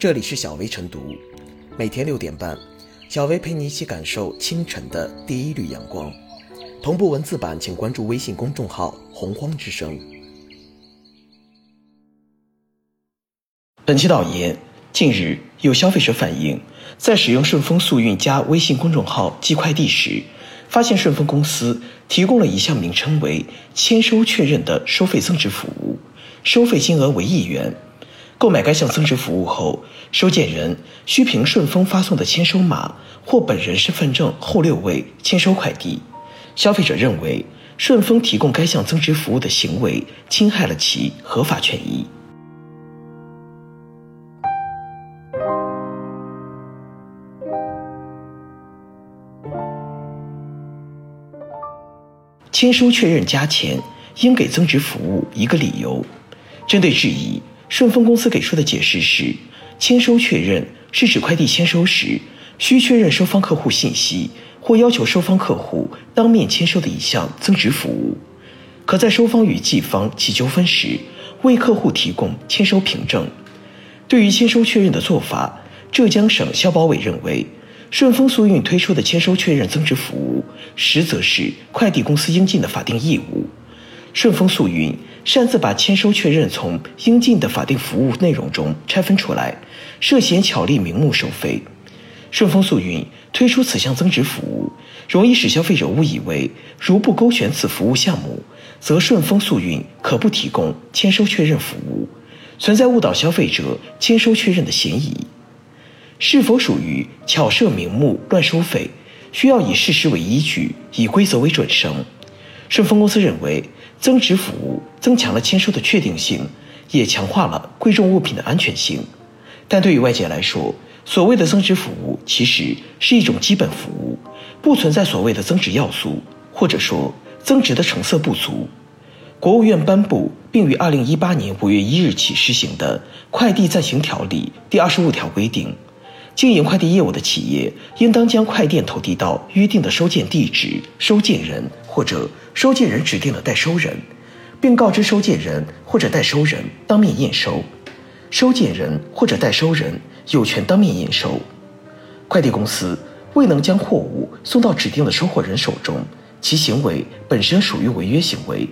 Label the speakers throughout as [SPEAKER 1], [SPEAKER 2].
[SPEAKER 1] 这里是小薇晨读，每天六点半，小薇陪你一起感受清晨的第一缕阳光。同步文字版，请关注微信公众号“洪荒之声”。本期导言：近日有消费者反映，在使用顺丰速运加微信公众号寄快递时，发现顺丰公司提供了一项名称为“签收确认”的收费增值服务，收费金额为一元。购买该项增值服务后，收件人需凭顺丰发送的签收码或本人身份证后六位签收快递。消费者认为，顺丰提供该项增值服务的行为侵害了其合法权益。签收确认加钱，应给增值服务一个理由。针对质疑。顺丰公司给出的解释是，签收确认是指快递签收时需确认收方客户信息，或要求收方客户当面签收的一项增值服务。可在收方与寄方起纠纷时，为客户提供签收凭证。对于签收确认的做法，浙江省消保委认为，顺丰速运推出的签收确认增值服务，实则是快递公司应尽的法定义务。顺丰速运。擅自把签收确认从应尽的法定服务内容中拆分出来，涉嫌巧立名目收费。顺丰速运推出此项增值服务，容易使消费者误以为如不勾选此服务项目，则顺丰速运可不提供签收确认服务，存在误导消费者签收确认的嫌疑。是否属于巧设名目乱收费，需要以事实为依据，以规则为准绳。顺丰公司认为。增值服务增强了签收的确定性，也强化了贵重物品的安全性。但对于外界来说，所谓的增值服务其实是一种基本服务，不存在所谓的增值要素，或者说增值的成色不足。国务院颁布并于二零一八年五月一日起施行的《快递暂行条例》第二十五条规定。经营快递业务的企业，应当将快件投递到约定的收件地址、收件人或者收件人指定的代收人，并告知收件人或者代收人当面验收。收件人或者代收人有权当面验收。快递公司未能将货物送到指定的收货人手中，其行为本身属于违约行为。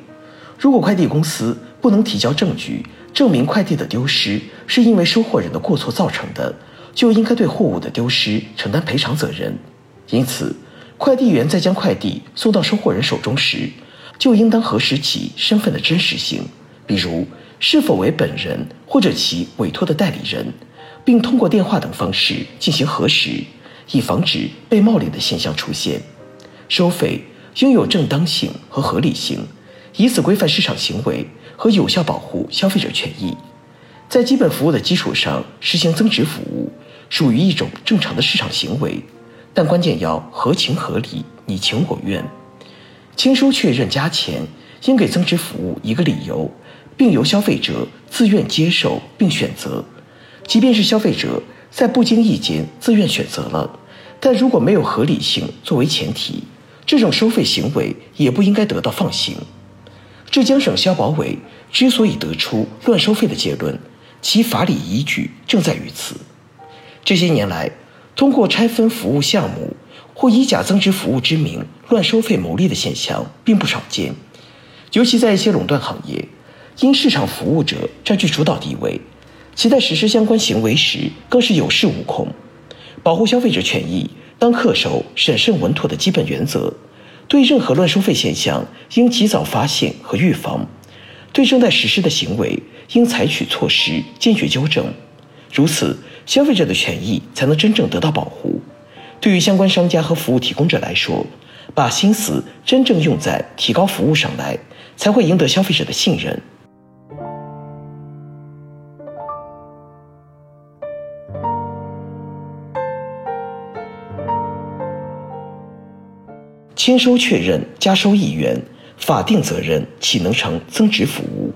[SPEAKER 1] 如果快递公司不能提交证据证明快递的丢失是因为收货人的过错造成的，就应该对货物的丢失承担赔偿责任，因此，快递员在将快递送到收货人手中时，就应当核实其身份的真实性，比如是否为本人或者其委托的代理人，并通过电话等方式进行核实，以防止被冒领的现象出现。收费应有正当性和合理性，以此规范市场行为和有效保护消费者权益。在基本服务的基础上实行增值服务。属于一种正常的市场行为，但关键要合情合理、你情我愿。签收确认加钱，应给增值服务一个理由，并由消费者自愿接受并选择。即便是消费者在不经意间自愿选择了，但如果没有合理性作为前提，这种收费行为也不应该得到放行。浙江省消保委之所以得出乱收费的结论，其法理依据正在于此。这些年来，通过拆分服务项目或以假增值服务之名乱收费牟利的现象并不少见，尤其在一些垄断行业，因市场服务者占据主导地位，其在实施相关行为时更是有恃无恐。保护消费者权益当恪守审慎稳妥的基本原则，对任何乱收费现象应及早发现和预防，对正在实施的行为应采取措施坚决纠正。如此，消费者的权益才能真正得到保护。对于相关商家和服务提供者来说，把心思真正用在提高服务上来，才会赢得消费者的信任。签收确认加收一元，法定责任岂能成增值服务？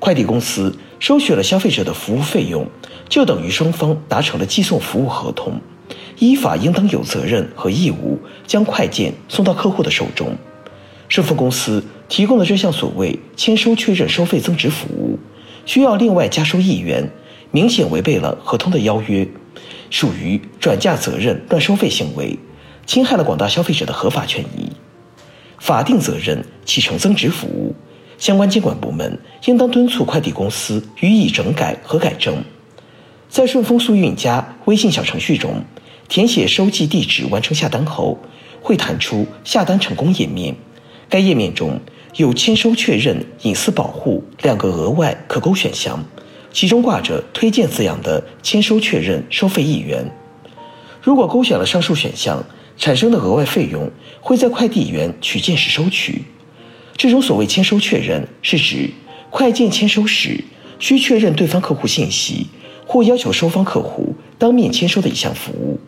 [SPEAKER 1] 快递公司收取了消费者的服务费用。就等于双方达成了寄送服务合同，依法应当有责任和义务将快件送到客户的手中。顺丰公司提供的这项所谓签收确认收费增值服务，需要另外加收一元，明显违背了合同的邀约，属于转嫁责任乱收费行为，侵害了广大消费者的合法权益。法定责任启程增值服务，相关监管部门应当敦促快递公司予以整改和改正。在顺丰速运加微信小程序中，填写收寄地址完成下单后，会弹出下单成功页面。该页面中有签收确认、隐私保护两个额外可勾选项。其中挂着“推荐”字样的签收确认收费一元，如果勾选了上述选项，产生的额外费用会在快递员取件时收取。这种所谓签收确认，是指快件签收时需确认对方客户信息，或要求收方客户当面签收的一项服务，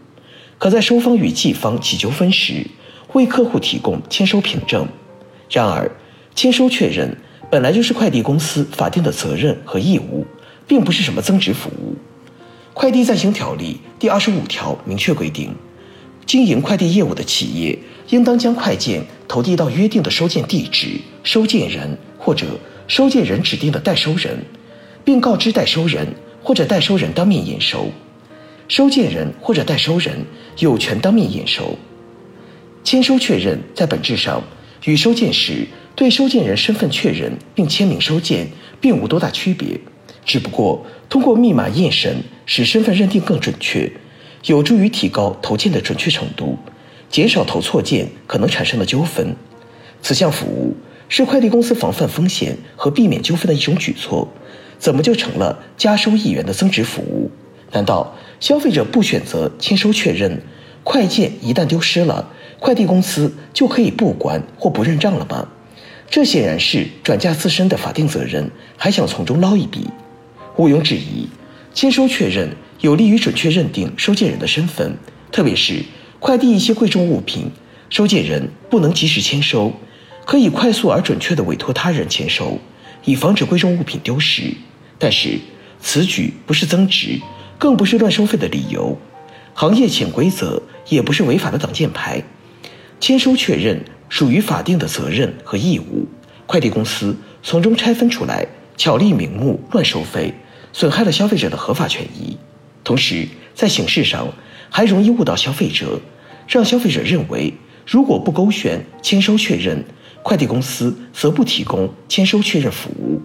[SPEAKER 1] 可在收方与寄方起纠纷时为客户提供签收凭证。然而，签收确认本来就是快递公司法定的责任和义务。并不是什么增值服务。快递暂行条例第二十五条明确规定，经营快递业务的企业应当将快件投递到约定的收件地址、收件人或者收件人指定的代收人，并告知代收人或者代收人当面验收。收件人或者代收人有权当面验收。签收确认在本质上与收件时对收件人身份确认并签名收件并无多大区别。只不过通过密码验审，使身份认定更准确，有助于提高投件的准确程度，减少投错件可能产生的纠纷。此项服务是快递公司防范风险和避免纠纷的一种举措，怎么就成了加收一元的增值服务？难道消费者不选择签收确认，快件一旦丢失了，快递公司就可以不管或不认账了吗？这显然是转嫁自身的法定责任，还想从中捞一笔。毋庸置疑，签收确认有利于准确认定收件人的身份，特别是快递一些贵重物品，收件人不能及时签收，可以快速而准确地委托他人签收，以防止贵重物品丢失。但是，此举不是增值，更不是乱收费的理由，行业潜规则也不是违法的挡箭牌。签收确认属于法定的责任和义务，快递公司从中拆分出来。巧立名目乱收费，损害了消费者的合法权益，同时在形式上还容易误导消费者，让消费者认为如果不勾选签收确认，快递公司则不提供签收确认服务。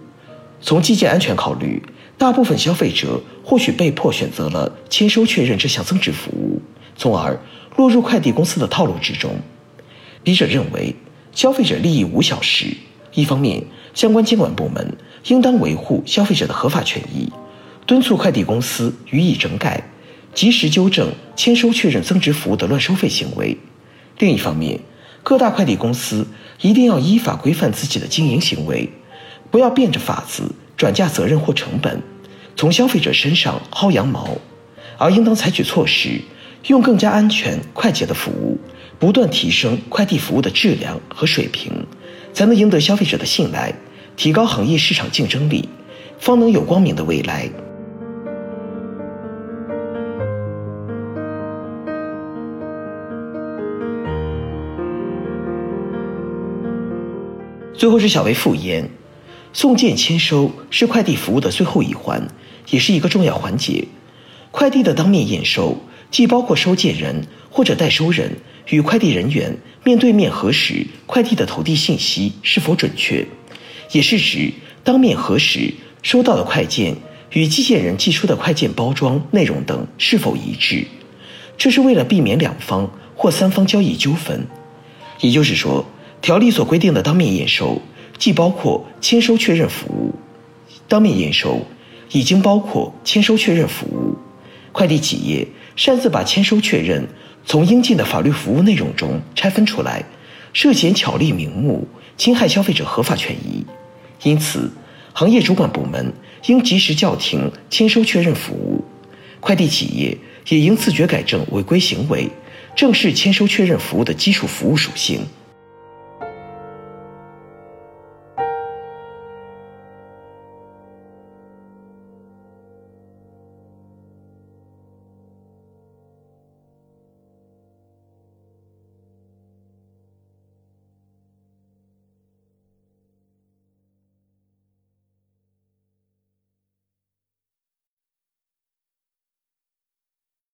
[SPEAKER 1] 从寄件安全考虑，大部分消费者或许被迫选择了签收确认这项增值服务，从而落入快递公司的套路之中。笔者认为，消费者利益无小事，一方面相关监管部门。应当维护消费者的合法权益，敦促快递公司予以整改，及时纠正签收确认增值服务的乱收费行为。另一方面，各大快递公司一定要依法规范自己的经营行为，不要变着法子转嫁责任或成本，从消费者身上薅羊毛，而应当采取措施，用更加安全快捷的服务，不断提升快递服务的质量和水平，才能赢得消费者的信赖。提高行业市场竞争力，方能有光明的未来。最后是小微复言，送件签收是快递服务的最后一环，也是一个重要环节。快递的当面验收，既包括收件人或者代收人与快递人员面对面核实快递的投递信息是否准确。也是指当面核实收到的快件与寄件人寄出的快件包装内容等是否一致，这是为了避免两方或三方交易纠纷。也就是说，条例所规定的当面验收，既包括签收确认服务，当面验收已经包括签收确认服务。快递企业擅自把签收确认从应尽的法律服务内容中拆分出来，涉嫌巧立名目，侵害消费者合法权益。因此，行业主管部门应及时叫停签收确认服务，快递企业也应自觉改正违规行为，正视签收确认服务的基础服务属性。